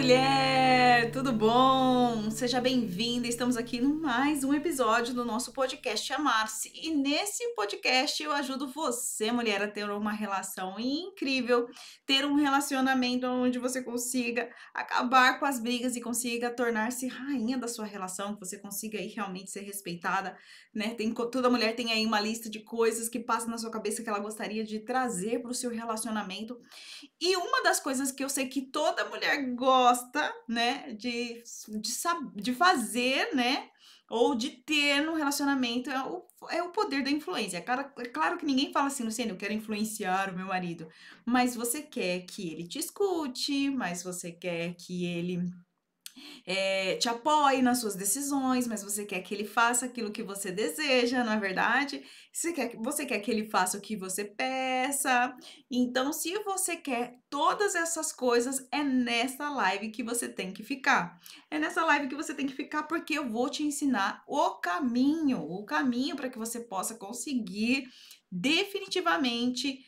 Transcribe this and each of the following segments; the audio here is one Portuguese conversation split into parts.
mulher! Tudo bom? Seja bem-vinda. Estamos aqui no mais um episódio do nosso podcast Amar-se. E nesse podcast eu ajudo você, mulher, a ter uma relação incrível, ter um relacionamento onde você consiga acabar com as brigas e consiga tornar-se rainha da sua relação, que você consiga aí realmente ser respeitada, né? Tem, toda mulher tem aí uma lista de coisas que passam na sua cabeça que ela gostaria de trazer para o seu relacionamento. E uma das coisas que eu sei que toda mulher gosta, né, de, de, de fazer, né, ou de ter no relacionamento é o, é o poder da influência. É claro, é claro que ninguém fala assim, Luciano, eu quero influenciar o meu marido. Mas você quer que ele te escute, mas você quer que ele é, te apoie nas suas decisões, mas você quer que ele faça aquilo que você deseja, não é verdade? Você quer, você quer que ele faça o que você peça. Então, se você quer todas essas coisas, é nessa live que você tem que ficar. É nessa live que você tem que ficar porque eu vou te ensinar o caminho, o caminho para que você possa conseguir definitivamente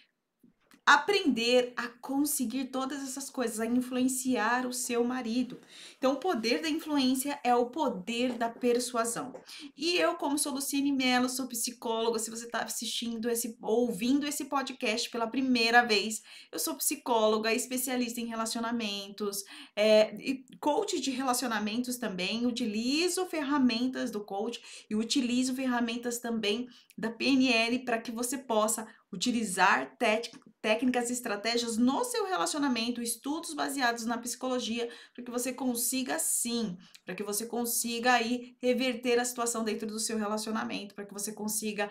aprender a conseguir todas essas coisas, a influenciar o seu marido. Então, o poder da influência é o poder da persuasão. E eu, como sou Luciene Mello, sou psicóloga. Se você está assistindo esse, ouvindo esse podcast pela primeira vez, eu sou psicóloga, especialista em relacionamentos, é, coach de relacionamentos também. Utilizo ferramentas do coach e utilizo ferramentas também da PNL para que você possa utilizar técnicas e estratégias no seu relacionamento, estudos baseados na psicologia, para que você consiga sim, para que você consiga aí reverter a situação dentro do seu relacionamento, para que você consiga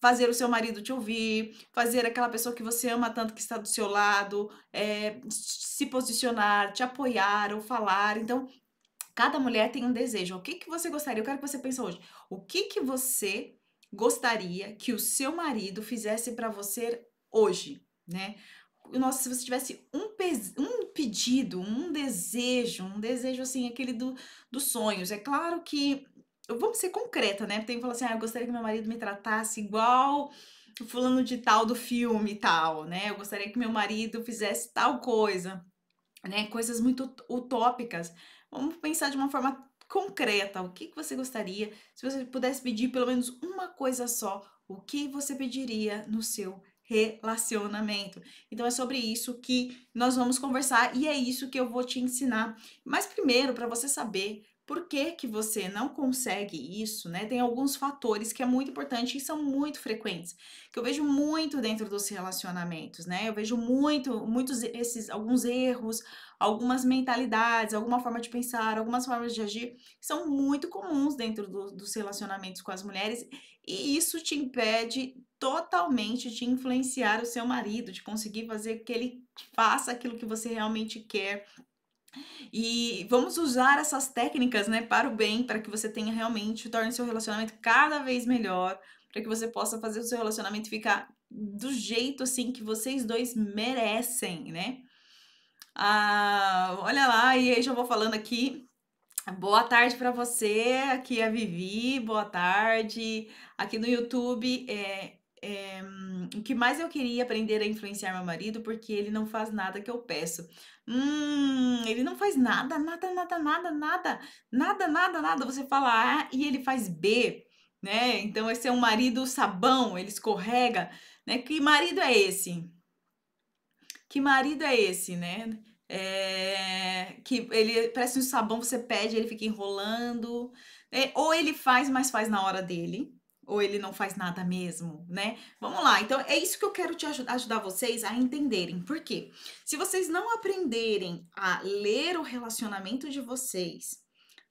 fazer o seu marido te ouvir, fazer aquela pessoa que você ama tanto que está do seu lado, é, se posicionar, te apoiar ou falar. Então, cada mulher tem um desejo. O que, que você gostaria? Eu quero que você pense hoje. O que, que você gostaria que o seu marido fizesse para você hoje, né? Nossa, se você tivesse um, um pedido, um desejo, um desejo assim, aquele do, dos sonhos. É claro que. Vamos ser concreta, né? Tem que falar assim: ah, eu gostaria que meu marido me tratasse igual o fulano de tal do filme tal, né? Eu gostaria que meu marido fizesse tal coisa, né? Coisas muito utópicas. Vamos pensar de uma forma concreta. O que, que você gostaria? Se você pudesse pedir pelo menos uma coisa só, o que você pediria no seu relacionamento. Então é sobre isso que nós vamos conversar e é isso que eu vou te ensinar. Mas primeiro, para você saber por que, que você não consegue isso, né? Tem alguns fatores que é muito importante e são muito frequentes, que eu vejo muito dentro dos relacionamentos, né? Eu vejo muito, muitos esses alguns erros, algumas mentalidades, alguma forma de pensar, algumas formas de agir são muito comuns dentro do, dos relacionamentos com as mulheres e isso te impede totalmente de influenciar o seu marido, de conseguir fazer que ele faça aquilo que você realmente quer e vamos usar essas técnicas, né, para o bem, para que você tenha realmente, torne seu relacionamento cada vez melhor, para que você possa fazer o seu relacionamento ficar do jeito assim que vocês dois merecem, né? Ah, olha lá, e aí já vou falando aqui. Boa tarde para você, aqui é a Vivi, boa tarde. Aqui no YouTube, é, é, o que mais eu queria aprender a influenciar meu marido, porque ele não faz nada que eu peço. Hum, ele não faz nada, nada, nada, nada, nada, nada, nada, nada. Você fala A e ele faz B, né? Então esse é um marido sabão, ele escorrega, né? Que marido é esse? Que marido é esse, né? É, que ele parece um sabão, você pede, ele fica enrolando. É, ou ele faz, mas faz na hora dele ou ele não faz nada mesmo, né? Vamos lá. Então é isso que eu quero te ajudar, ajudar vocês a entenderem. Por quê? Se vocês não aprenderem a ler o relacionamento de vocês,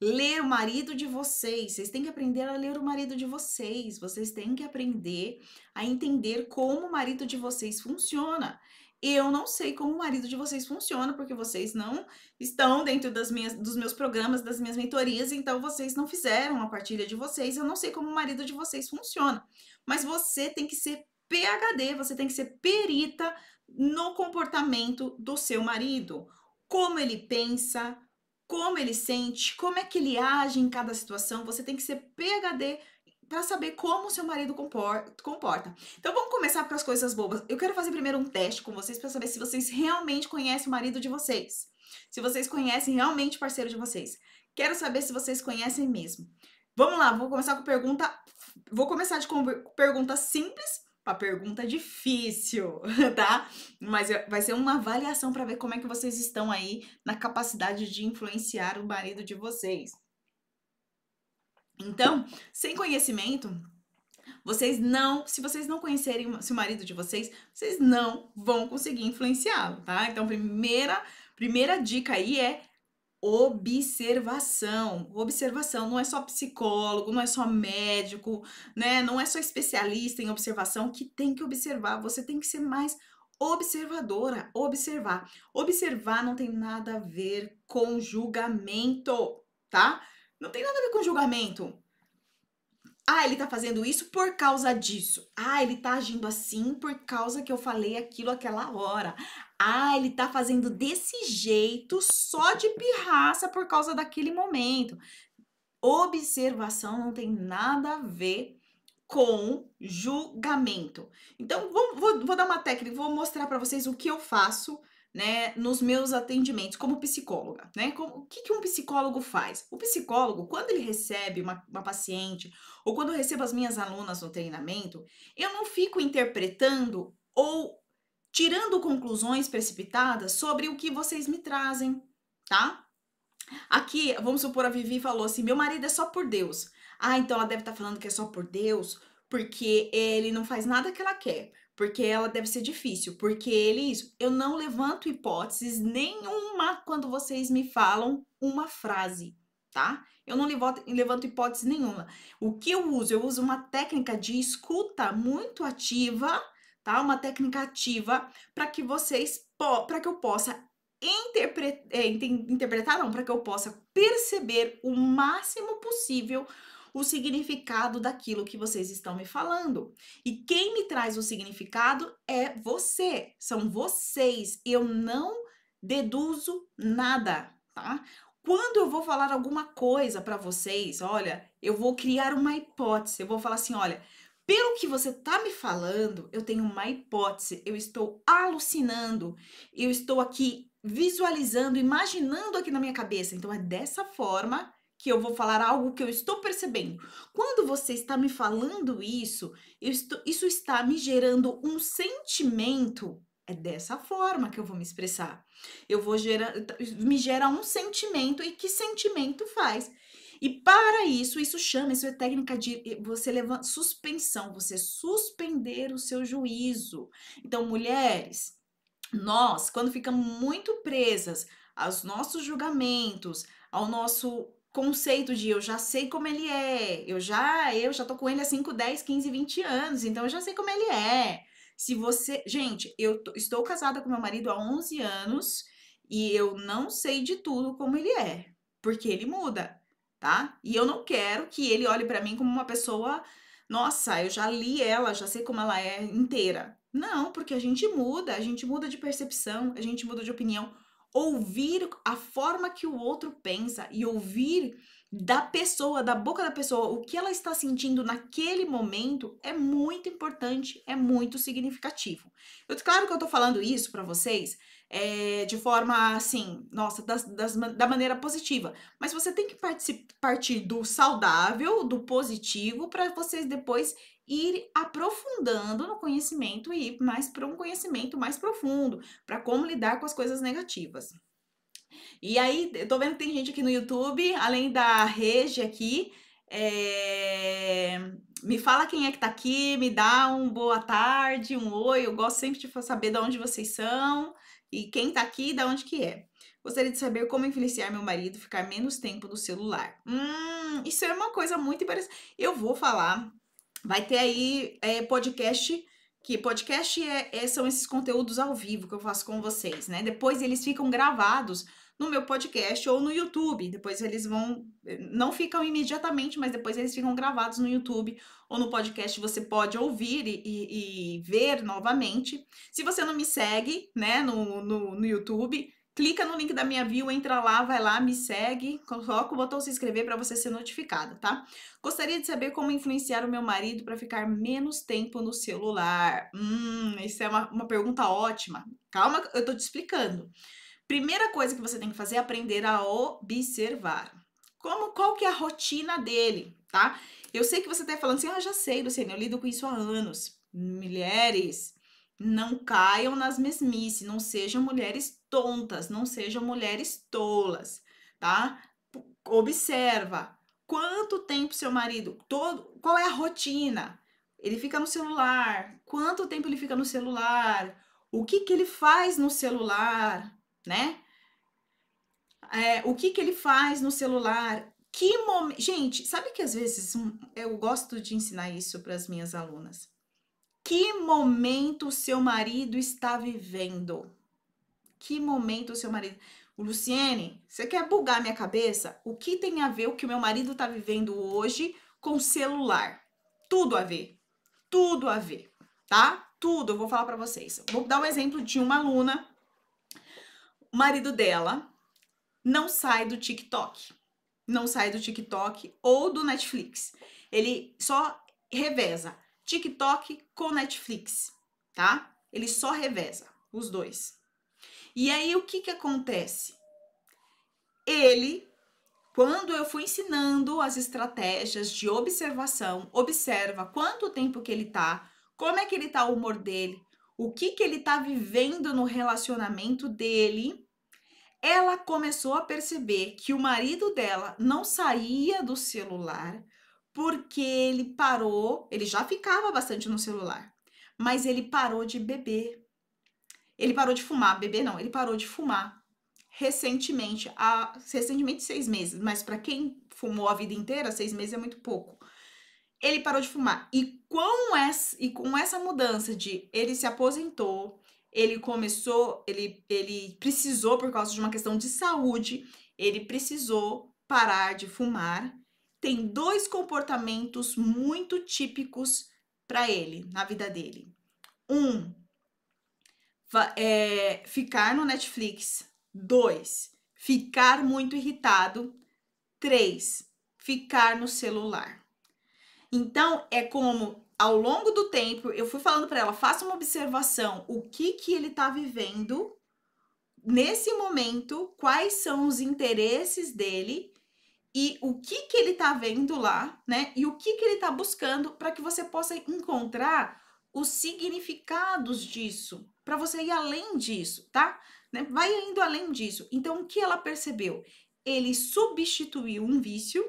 ler o marido de vocês, vocês têm que aprender a ler o marido de vocês. Vocês têm que aprender a entender como o marido de vocês funciona. Eu não sei como o marido de vocês funciona, porque vocês não estão dentro das minhas, dos meus programas, das minhas mentorias, então vocês não fizeram a partilha de vocês. Eu não sei como o marido de vocês funciona. Mas você tem que ser PhD, você tem que ser perita no comportamento do seu marido. Como ele pensa, como ele sente, como é que ele age em cada situação. Você tem que ser PhD para saber como o seu marido comporta. Então vamos começar com as coisas bobas. Eu quero fazer primeiro um teste com vocês para saber se vocês realmente conhecem o marido de vocês. Se vocês conhecem realmente o parceiro de vocês. Quero saber se vocês conhecem mesmo. Vamos lá, vou começar com pergunta. Vou começar de pergunta simples para pergunta difícil, tá? Mas vai ser uma avaliação para ver como é que vocês estão aí na capacidade de influenciar o marido de vocês. Então, sem conhecimento, vocês não, se vocês não conhecerem o marido de vocês, vocês não vão conseguir influenciá-lo, tá? Então, primeira, primeira dica aí é observação. Observação não é só psicólogo, não é só médico, né? Não é só especialista em observação que tem que observar, você tem que ser mais observadora, observar. Observar não tem nada a ver com julgamento, tá? Não tem nada a ver com julgamento. Ah, ele tá fazendo isso por causa disso. Ah, ele tá agindo assim por causa que eu falei aquilo aquela hora. Ah, ele tá fazendo desse jeito só de pirraça por causa daquele momento. Observação não tem nada a ver com julgamento. Então, vou, vou, vou dar uma técnica, vou mostrar para vocês o que eu faço né, nos meus atendimentos como psicóloga, né? Como, o que, que um psicólogo faz? O psicólogo, quando ele recebe uma, uma paciente ou quando eu recebo as minhas alunas no treinamento, eu não fico interpretando ou tirando conclusões precipitadas sobre o que vocês me trazem, tá? Aqui, vamos supor, a Vivi falou assim: meu marido é só por Deus. Ah, então ela deve estar tá falando que é só por Deus, porque ele não faz nada que ela quer porque ela deve ser difícil, porque ele isso. Eu não levanto hipóteses nenhuma quando vocês me falam uma frase, tá? Eu não levanto, levanto hipótese nenhuma. O que eu uso? Eu uso uma técnica de escuta muito ativa, tá? Uma técnica ativa para que vocês, para que eu possa interpretar, é, interpretar não, para que eu possa perceber o máximo possível o significado daquilo que vocês estão me falando. E quem me traz o significado é você, são vocês. Eu não deduzo nada, tá? Quando eu vou falar alguma coisa para vocês, olha, eu vou criar uma hipótese. Eu vou falar assim, olha, pelo que você tá me falando, eu tenho uma hipótese, eu estou alucinando, eu estou aqui visualizando, imaginando aqui na minha cabeça. Então é dessa forma que eu vou falar algo que eu estou percebendo. Quando você está me falando isso, estou, isso está me gerando um sentimento. É dessa forma que eu vou me expressar. Eu vou gerar, me gera um sentimento e que sentimento faz? E para isso, isso chama, isso é técnica de você levar suspensão, você suspender o seu juízo. Então, mulheres, nós, quando ficamos muito presas aos nossos julgamentos, ao nosso conceito de eu já sei como ele é, eu já eu já tô com ele há 5, 10, 15, 20 anos, então eu já sei como ele é. Se você, gente, eu tô, estou casada com meu marido há 11 anos e eu não sei de tudo como ele é, porque ele muda, tá? E eu não quero que ele olhe para mim como uma pessoa, nossa, eu já li ela, já sei como ela é inteira. Não, porque a gente muda, a gente muda de percepção, a gente muda de opinião ouvir a forma que o outro pensa e ouvir da pessoa, da boca da pessoa, o que ela está sentindo naquele momento é muito importante, é muito significativo. Eu, claro que eu tô falando isso para vocês é, de forma assim, nossa, das, das, da maneira positiva, mas você tem que partir do saudável, do positivo, para vocês depois ir aprofundando no conhecimento e ir mais para um conhecimento mais profundo, para como lidar com as coisas negativas. E aí, eu tô vendo que tem gente aqui no YouTube, além da Rege aqui, é... me fala quem é que tá aqui, me dá um boa tarde, um oi, eu gosto sempre de saber de onde vocês são e quem tá aqui e de onde que é. Gostaria de saber como influenciar meu marido ficar menos tempo no celular. Hum, isso é uma coisa muito interessante. Eu vou falar Vai ter aí é, podcast, que podcast é, é, são esses conteúdos ao vivo que eu faço com vocês, né? Depois eles ficam gravados no meu podcast ou no YouTube. Depois eles vão. Não ficam imediatamente, mas depois eles ficam gravados no YouTube ou no podcast. Você pode ouvir e, e, e ver novamente. Se você não me segue, né, no, no, no YouTube, clica no link da minha bio, entra lá, vai lá, me segue, coloca o botão se inscrever para você ser notificado, tá? Gostaria de saber como influenciar o meu marido para ficar menos tempo no celular. Hum, isso é uma, uma pergunta ótima. Calma, eu tô te explicando. Primeira coisa que você tem que fazer é aprender a observar. Como, qual que é a rotina dele, tá? Eu sei que você tá falando assim, ah, já sei, Luciane, eu lido com isso há anos. Mulheres, não caiam nas mesmices, não sejam mulheres tontas, não sejam mulheres tolas, tá? Observa quanto tempo seu marido, todo, qual é a rotina? Ele fica no celular, quanto tempo ele fica no celular? O que que ele faz no celular, né? É, o que que ele faz no celular? Que momento. Gente, sabe que às vezes eu gosto de ensinar isso para as minhas alunas. Que momento seu marido está vivendo? Que momento o seu marido. O Luciene, você quer bugar minha cabeça? O que tem a ver o que o meu marido está vivendo hoje com celular? Tudo a ver. Tudo a ver, tá? Tudo, eu vou falar para vocês. Vou dar um exemplo de uma aluna. O marido dela não sai do TikTok. Não sai do TikTok ou do Netflix. Ele só reveza TikTok com Netflix, tá? Ele só reveza os dois. E aí o que que acontece? Ele, quando eu fui ensinando as estratégias de observação, observa quanto tempo que ele tá, como é que ele tá o humor dele, o que que ele tá vivendo no relacionamento dele, ela começou a perceber que o marido dela não saía do celular porque ele parou, ele já ficava bastante no celular, mas ele parou de beber. Ele parou de fumar, beber não, ele parou de fumar recentemente, há recentemente seis meses, mas para quem fumou a vida inteira, seis meses é muito pouco. Ele parou de fumar e com essa, e com essa mudança de ele se aposentou, ele começou, ele, ele precisou, por causa de uma questão de saúde, ele precisou parar de fumar. Tem dois comportamentos muito típicos para ele, na vida dele. Um, é, ficar no Netflix. Dois, ficar muito irritado. Três, ficar no celular. Então, é como ao longo do tempo, eu fui falando para ela, faça uma observação, o que que ele está vivendo nesse momento, quais são os interesses dele e o que que ele está vendo lá, né? E o que que ele está buscando para que você possa encontrar os significados disso, para você ir além disso, tá? Né? Vai indo além disso. Então, o que ela percebeu? Ele substituiu um vício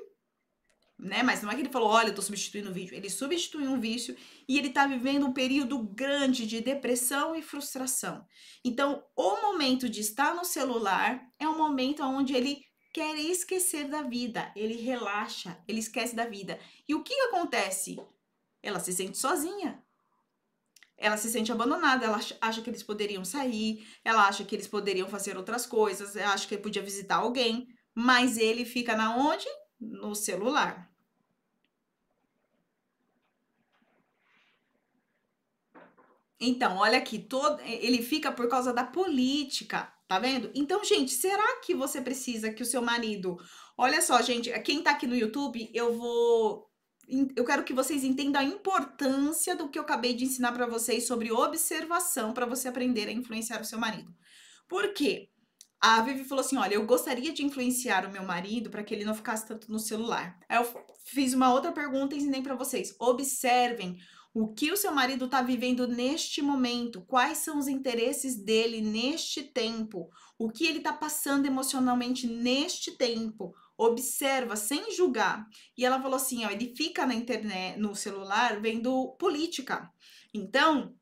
né? Mas não é que ele falou, olha, eu tô substituindo o vício. Ele substituiu um vício e ele tá vivendo um período grande de depressão e frustração. Então, o momento de estar no celular é um momento onde ele quer esquecer da vida, ele relaxa, ele esquece da vida. E o que acontece? Ela se sente sozinha. Ela se sente abandonada, ela acha que eles poderiam sair, ela acha que eles poderiam fazer outras coisas, ela acha que ele podia visitar alguém, mas ele fica na onde? No celular. Então, olha aqui, todo, ele fica por causa da política, tá vendo? Então, gente, será que você precisa que o seu marido. Olha só, gente, quem tá aqui no YouTube, eu vou. Eu quero que vocês entendam a importância do que eu acabei de ensinar para vocês sobre observação para você aprender a influenciar o seu marido. Por quê? A Vivi falou assim: olha, eu gostaria de influenciar o meu marido para que ele não ficasse tanto no celular. Aí eu fiz uma outra pergunta e ensinei para vocês. Observem o que o seu marido está vivendo neste momento? Quais são os interesses dele neste tempo? O que ele está passando emocionalmente neste tempo? Observa sem julgar. E ela falou assim: ó, ele fica na internet, no celular, vendo política. Então,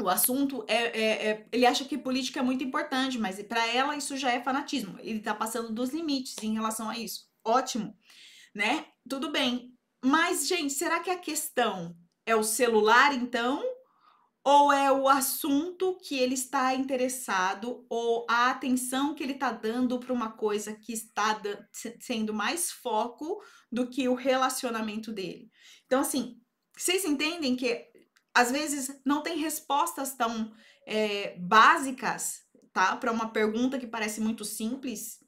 o assunto é, é, é, ele acha que política é muito importante, mas para ela isso já é fanatismo. Ele está passando dos limites em relação a isso. Ótimo, né? Tudo bem. Mas, gente, será que a questão é o celular, então? Ou é o assunto que ele está interessado, ou a atenção que ele está dando para uma coisa que está sendo mais foco do que o relacionamento dele? Então, assim, vocês entendem que às vezes não tem respostas tão é, básicas tá? Para uma pergunta que parece muito simples,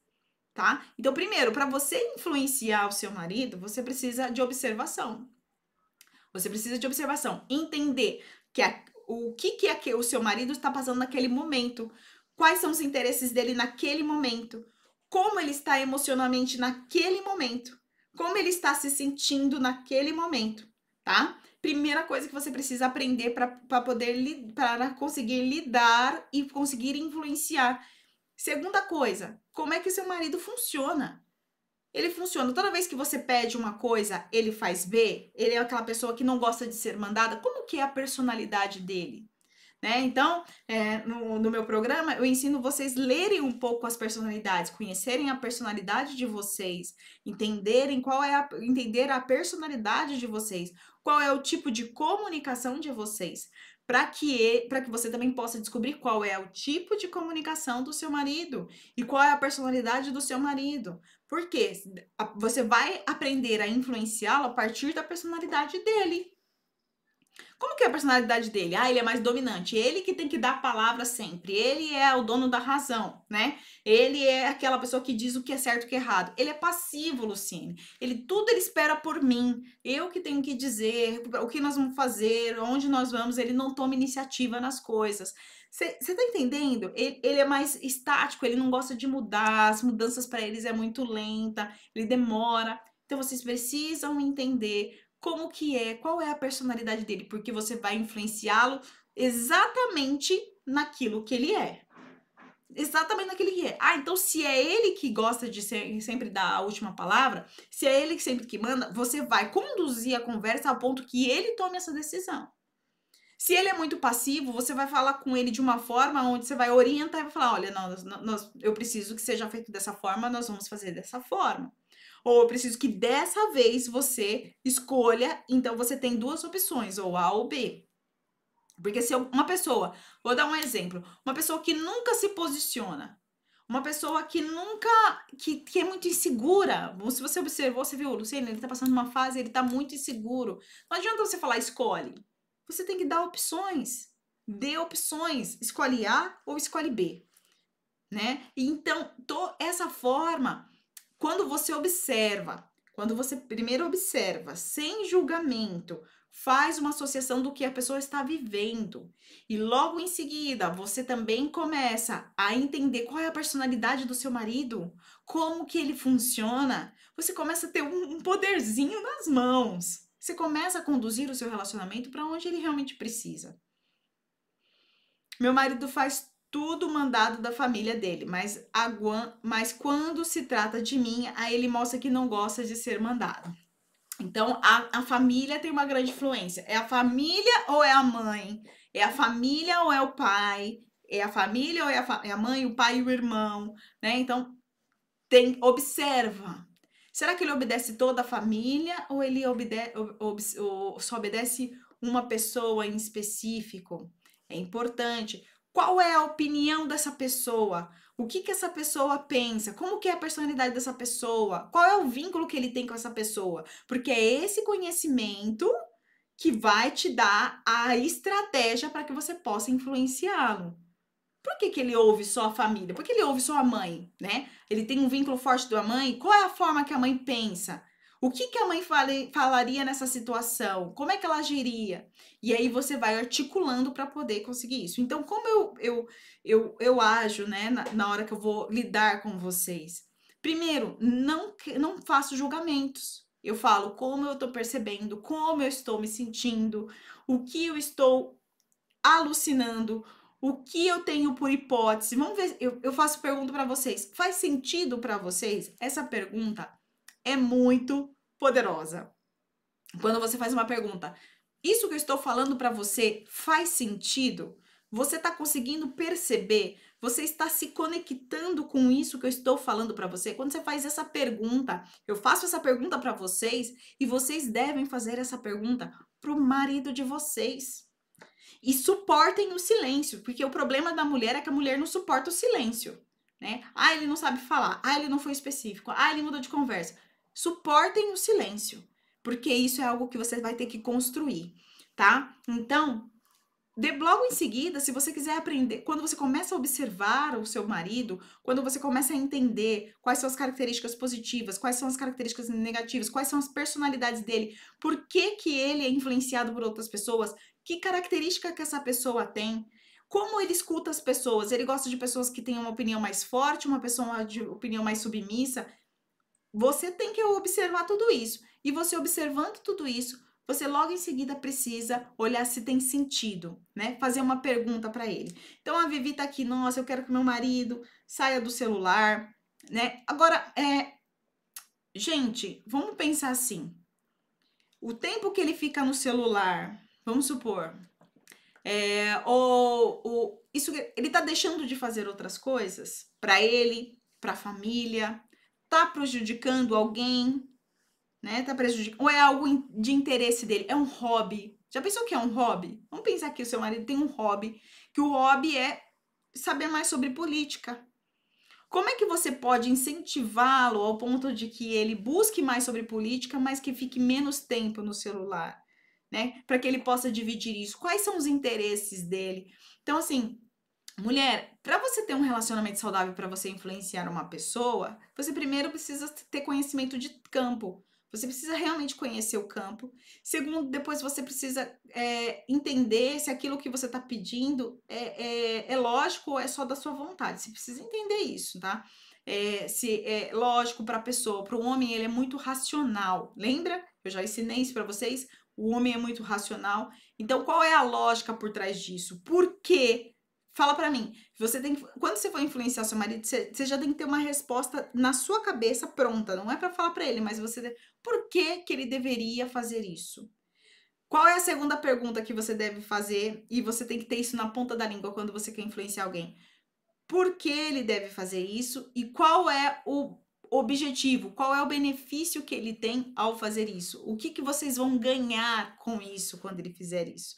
tá? Então, primeiro, para você influenciar o seu marido, você precisa de observação. Você precisa de observação, entender que a, o que, que é que o seu marido está passando naquele momento, quais são os interesses dele naquele momento, como ele está emocionalmente naquele momento, como ele está se sentindo naquele momento, tá? Primeira coisa que você precisa aprender para poder para conseguir lidar e conseguir influenciar. Segunda coisa, como é que o seu marido funciona? Ele funciona toda vez que você pede uma coisa, ele faz B, ele é aquela pessoa que não gosta de ser mandada. Como que é a personalidade dele? Né? Então, é, no, no, meu programa, eu ensino vocês lerem um pouco as personalidades, conhecerem a personalidade de vocês, entenderem qual é a, entender a personalidade de vocês, qual é o tipo de comunicação de vocês, para que para que você também possa descobrir qual é o tipo de comunicação do seu marido e qual é a personalidade do seu marido. Porque você vai aprender a influenciá-lo a partir da personalidade dele. Como que é a personalidade dele? Ah, ele é mais dominante. Ele que tem que dar a palavra sempre. Ele é o dono da razão, né? Ele é aquela pessoa que diz o que é certo e o que é errado. Ele é passivo, Luciene. Ele tudo ele espera por mim. Eu que tenho que dizer o que nós vamos fazer, onde nós vamos. Ele não toma iniciativa nas coisas. Você tá entendendo? Ele, ele, é mais estático, ele não gosta de mudar, as mudanças para eles é muito lenta, ele demora. Então vocês precisam entender como que é, qual é a personalidade dele, porque você vai influenciá-lo exatamente naquilo que ele é. Exatamente naquilo que é. Ah, então se é ele que gosta de ser, sempre dar a última palavra, se é ele que sempre que manda, você vai conduzir a conversa ao ponto que ele tome essa decisão. Se ele é muito passivo, você vai falar com ele de uma forma onde você vai orientar e vai falar: olha, nós, nós, eu preciso que seja feito dessa forma, nós vamos fazer dessa forma. Ou eu preciso que dessa vez você escolha, então você tem duas opções, ou A ou B. Porque se uma pessoa, vou dar um exemplo, uma pessoa que nunca se posiciona, uma pessoa que nunca, que, que é muito insegura. Se você observou, você viu, Luciano, ele tá passando uma fase, ele tá muito inseguro. Não adianta você falar escolhe. Você tem que dar opções. Dê opções. Escolhe A ou escolhe B. Né? Então, tô, essa forma quando você observa, quando você primeiro observa, sem julgamento, faz uma associação do que a pessoa está vivendo e logo em seguida você também começa a entender qual é a personalidade do seu marido, como que ele funciona, você começa a ter um, poderzinho nas mãos. Você começa a conduzir o seu relacionamento para onde ele realmente precisa. Meu marido faz tudo mandado da família dele, mas, Guan, mas quando se trata de mim, aí ele mostra que não gosta de ser mandado. Então, a, a família tem uma grande influência. É a família ou é a mãe? É a família ou é o pai? É a família ou é a, é a mãe, o pai e o irmão? Né? Então, tem, observa. Será que ele obedece toda a família ou ele obede, ob, ob, ob, só obedece uma pessoa em específico? É importante. Qual é a opinião dessa pessoa? O que que essa pessoa pensa? Como que é a personalidade dessa pessoa? Qual é o vínculo que ele tem com essa pessoa? Porque é esse conhecimento que vai te dar a estratégia para que você possa influenciá-lo. Por que, que ele ouve só a família? Por que ele ouve só a mãe, né? Ele tem um vínculo forte com a mãe. Qual é a forma que a mãe pensa? O que, que a mãe fale, falaria nessa situação? Como é que ela agiria? E aí você vai articulando para poder conseguir isso. Então, como eu, eu, eu, eu ajo né, na, na hora que eu vou lidar com vocês? Primeiro, não, não faço julgamentos. Eu falo como eu estou percebendo, como eu estou me sentindo, o que eu estou alucinando, o que eu tenho por hipótese. Vamos ver, eu, eu faço pergunta para vocês. Faz sentido para vocês? Essa pergunta é muito poderosa. Quando você faz uma pergunta, isso que eu estou falando para você faz sentido? Você está conseguindo perceber? Você está se conectando com isso que eu estou falando para você? Quando você faz essa pergunta, eu faço essa pergunta para vocês e vocês devem fazer essa pergunta para o marido de vocês. E suportem o silêncio, porque o problema da mulher é que a mulher não suporta o silêncio, né? Ah, ele não sabe falar. Ah, ele não foi específico. Ah, ele mudou de conversa suportem o silêncio, porque isso é algo que você vai ter que construir, tá? Então, de, logo em seguida, se você quiser aprender, quando você começa a observar o seu marido, quando você começa a entender quais são as características positivas, quais são as características negativas, quais são as personalidades dele, por que, que ele é influenciado por outras pessoas, que característica que essa pessoa tem, como ele escuta as pessoas, ele gosta de pessoas que têm uma opinião mais forte, uma pessoa de opinião mais submissa. Você tem que observar tudo isso. E você observando tudo isso, você logo em seguida precisa olhar se tem sentido, né? Fazer uma pergunta para ele. Então a Vivi tá aqui, nossa, eu quero que meu marido saia do celular, né? Agora, é gente, vamos pensar assim. O tempo que ele fica no celular, vamos supor, é, ou, ou isso ele tá deixando de fazer outras coisas para ele, para a família, tá prejudicando alguém, né? Tá prejudicando. Ou é algo de interesse dele? É um hobby. Já pensou que é um hobby? Vamos pensar que o seu marido tem um hobby, que o hobby é saber mais sobre política. Como é que você pode incentivá-lo ao ponto de que ele busque mais sobre política, mas que fique menos tempo no celular, né? Para que ele possa dividir isso. Quais são os interesses dele? Então, assim, mulher, para você ter um relacionamento saudável, para você influenciar uma pessoa, você primeiro precisa ter conhecimento de campo. Você precisa realmente conhecer o campo. Segundo, depois você precisa é, entender se aquilo que você está pedindo é, é, é, lógico ou é só da sua vontade. Você precisa entender isso, tá? É, se é lógico para a pessoa. Para o homem, ele é muito racional. Lembra? Eu já ensinei isso para vocês. O homem é muito racional. Então, qual é a lógica por trás disso? Por que Fala para mim. Você tem quando você for influenciar seu marido, você, você, já tem que ter uma resposta na sua cabeça pronta. Não é para falar para ele, mas você por que que ele deveria fazer isso? Qual é a segunda pergunta que você deve fazer e você tem que ter isso na ponta da língua quando você quer influenciar alguém? Por que ele deve fazer isso e qual é o objetivo? Qual é o benefício que ele tem ao fazer isso? O que que vocês vão ganhar com isso quando ele fizer isso?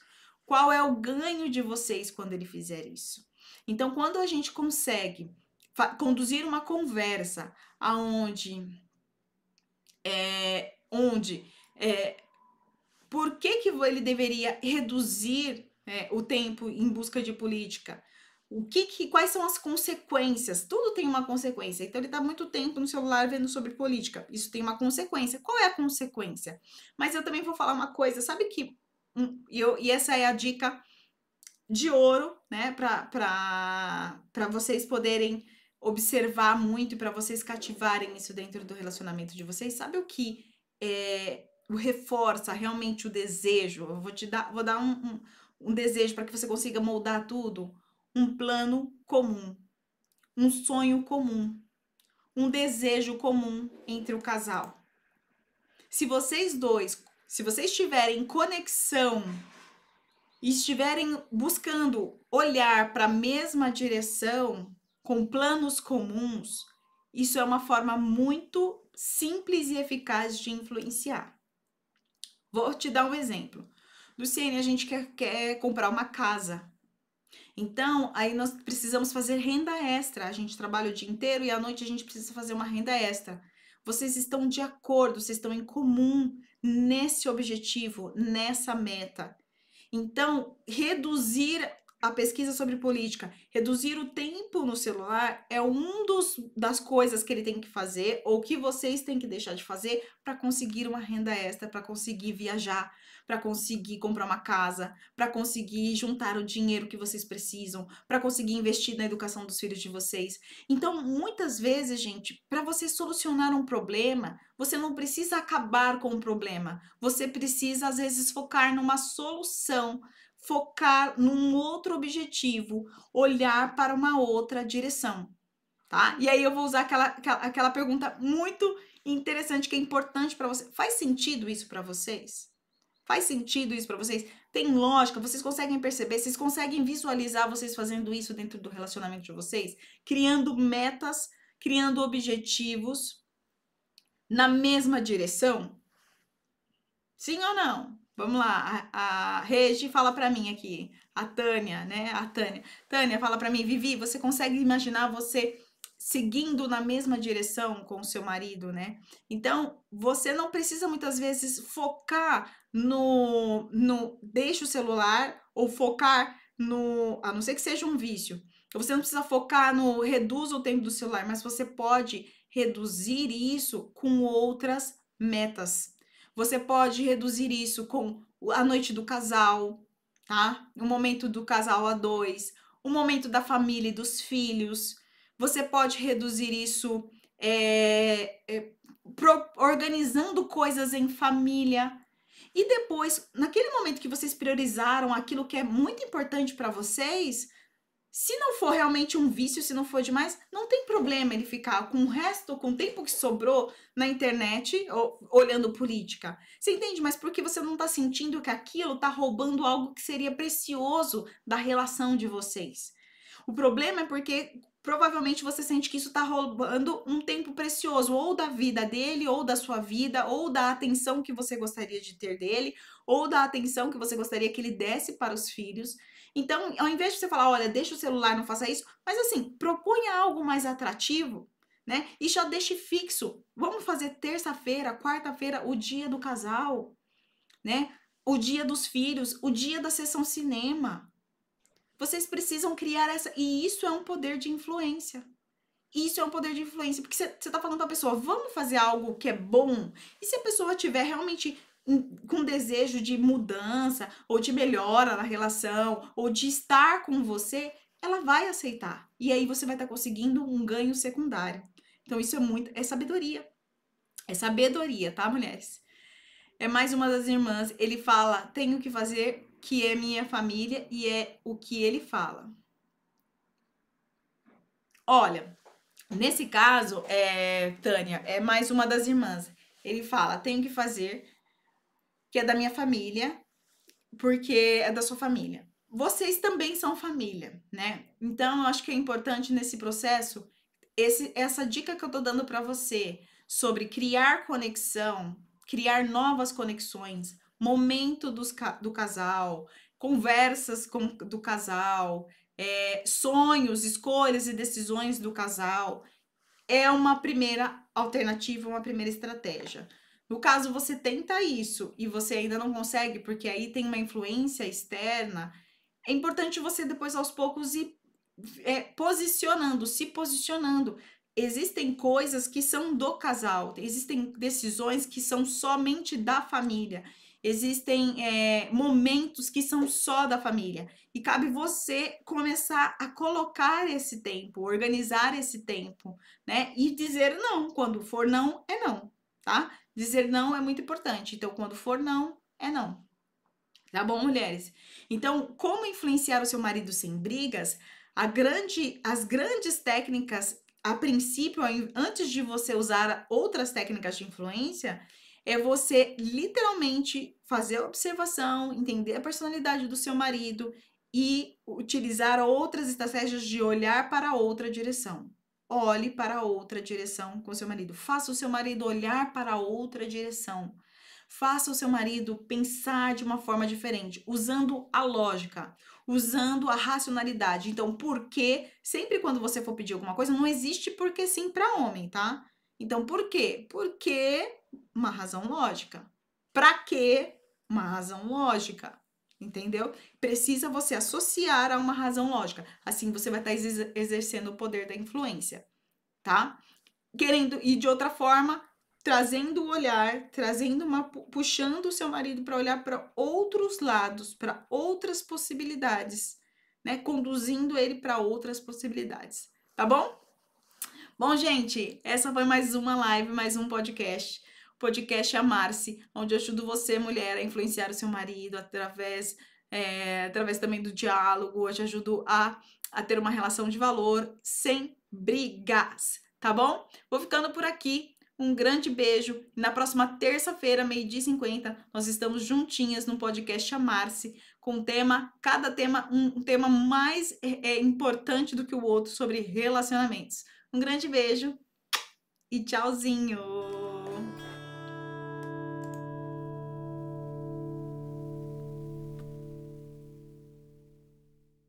Qual é o ganho de vocês quando ele fizer isso? Então, quando a gente consegue conduzir uma conversa aonde é, onde é, por que, que ele deveria reduzir é, o tempo em busca de política? O que, que quais são as consequências? Tudo tem uma consequência. Então ele está muito tempo no celular vendo sobre política. Isso tem uma consequência. Qual é a consequência? Mas eu também vou falar uma coisa. Sabe que e, eu, e essa é a dica de ouro, né, para vocês poderem observar muito para vocês cativarem isso dentro do relacionamento de vocês. Sabe o que é, reforça realmente o desejo? Eu vou te dar, vou dar um, um, um desejo para que você consiga moldar tudo. Um plano comum, um sonho comum, um desejo comum entre o casal. Se vocês dois se vocês tiverem conexão e estiverem buscando olhar para a mesma direção, com planos comuns, isso é uma forma muito simples e eficaz de influenciar. Vou te dar um exemplo. Luciene, a gente quer, quer comprar uma casa. Então, aí nós precisamos fazer renda extra. A gente trabalha o dia inteiro e à noite a gente precisa fazer uma renda extra. Vocês estão de acordo, vocês estão em comum nesse objetivo, nessa meta. Então, reduzir a pesquisa sobre política, reduzir o tempo no celular é um dos das coisas que ele tem que fazer ou que vocês têm que deixar de fazer para conseguir uma renda extra, para conseguir viajar, para conseguir comprar uma casa, para conseguir juntar o dinheiro que vocês precisam, para conseguir investir na educação dos filhos de vocês. Então, muitas vezes, gente, para você solucionar um problema, você não precisa acabar com o problema. Você precisa às vezes focar numa solução focar num outro objetivo, olhar para uma outra direção, tá? E aí eu vou usar aquela, aquela, pergunta muito interessante que é importante para você. Faz sentido isso para vocês? Faz sentido isso para vocês? Tem lógica? Vocês conseguem perceber? Vocês conseguem visualizar vocês fazendo isso dentro do relacionamento de vocês? Criando metas, criando objetivos na mesma direção? Sim ou não? Vamos lá, a, a Regi fala para mim aqui, a Tânia, né? A Tânia. Tânia fala para mim, Vivi, você consegue imaginar você seguindo na mesma direção com o seu marido, né? Então, você não precisa muitas vezes focar no, no deixa o celular ou focar no, a não ser que seja um vício. Você não precisa focar no reduz o tempo do celular, mas você pode reduzir isso com outras metas. Você pode reduzir isso com a noite do casal, tá? O momento do casal a dois, o momento da família e dos filhos. Você pode reduzir isso é, é, pro, organizando coisas em família. E depois, naquele momento que vocês priorizaram aquilo que é muito importante para vocês, se não for realmente um vício, se não for demais, não tem problema ele ficar com o resto, com o tempo que sobrou na internet, ou, olhando política. Você entende? Mas porque você não está sentindo que aquilo está roubando algo que seria precioso da relação de vocês. O problema é porque provavelmente você sente que isso está roubando um tempo precioso, ou da vida dele, ou da sua vida, ou da atenção que você gostaria de ter dele, ou da atenção que você gostaria que ele desse para os filhos. Então, ao invés de você falar, olha, deixa o celular, não faça isso, mas assim, proponha algo mais atrativo, né? E já deixe fixo. Vamos fazer terça-feira, quarta-feira, o dia do casal, né? O dia dos filhos, o dia da sessão cinema. Vocês precisam criar essa. E isso é um poder de influência. Isso é um poder de influência, porque você está falando para a pessoa, vamos fazer algo que é bom. E se a pessoa tiver realmente com desejo de mudança, ou de melhora na relação, ou de estar com você, ela vai aceitar. E aí você vai estar tá conseguindo um ganho secundário. Então, isso é muito. É sabedoria. É sabedoria, tá, mulheres? É mais uma das irmãs. Ele fala: tenho que fazer que é minha família e é o que ele fala. Olha, nesse caso, é, Tânia, é mais uma das irmãs. Ele fala: tenho que fazer que é da minha família, porque é da sua família. Vocês também são família, né? Então, eu acho que é importante nesse processo esse, essa dica que eu tô dando para você sobre criar conexão, criar novas conexões, momento dos, do casal, conversas com, do casal, é, sonhos, escolhas e decisões do casal, é uma primeira alternativa, uma primeira estratégia. No caso, você tenta isso e você ainda não consegue, porque aí tem uma influência externa, é importante você depois aos poucos ir é, posicionando, se posicionando. Existem coisas que são do casal, existem decisões que são somente da família, existem é, momentos que são só da família. E cabe você começar a colocar esse tempo, organizar esse tempo, né? E dizer não. Quando for não, é não, tá? Dizer não é muito importante. Então, quando for não, é não. Tá bom, mulheres? Então, como influenciar o seu marido sem brigas? Grande, as grandes técnicas, a princípio, antes de você usar outras técnicas de influência, é você literalmente fazer a observação, entender a personalidade do seu marido e utilizar outras estratégias de olhar para outra direção olhe para outra direção com seu marido. Faça o seu marido olhar para outra direção. Faça o seu marido pensar de uma forma diferente, usando a lógica, usando a racionalidade. Então, por quê? Sempre quando você for pedir alguma coisa, não existe porque sim para homem, tá? Então, por quê? Porque uma razão lógica. Para quê? Uma razão lógica. Entendeu? Precisa você associar a uma razão lógica. Assim você vai estar tá exercendo o poder da influência, tá? Querendo e de outra forma, trazendo o olhar, trazendo uma puxando o seu marido para olhar para outros lados, para outras possibilidades, né? Conduzindo ele para outras possibilidades, tá bom? Bom, gente, essa foi mais uma live, mais um podcast podcast Amar-se, onde eu ajudo você, mulher, a influenciar o seu marido através, é, através também do diálogo, eu te ajudo a, a ter uma relação de valor sem brigas, tá bom? Vou ficando por aqui. Um grande beijo. Na próxima terça-feira, meio-dia e 50, nós estamos juntinhas no podcast Amar-se, com um tema, cada tema, um, um tema mais é, é, importante do que o outro sobre relacionamentos. Um grande beijo e tchauzinho!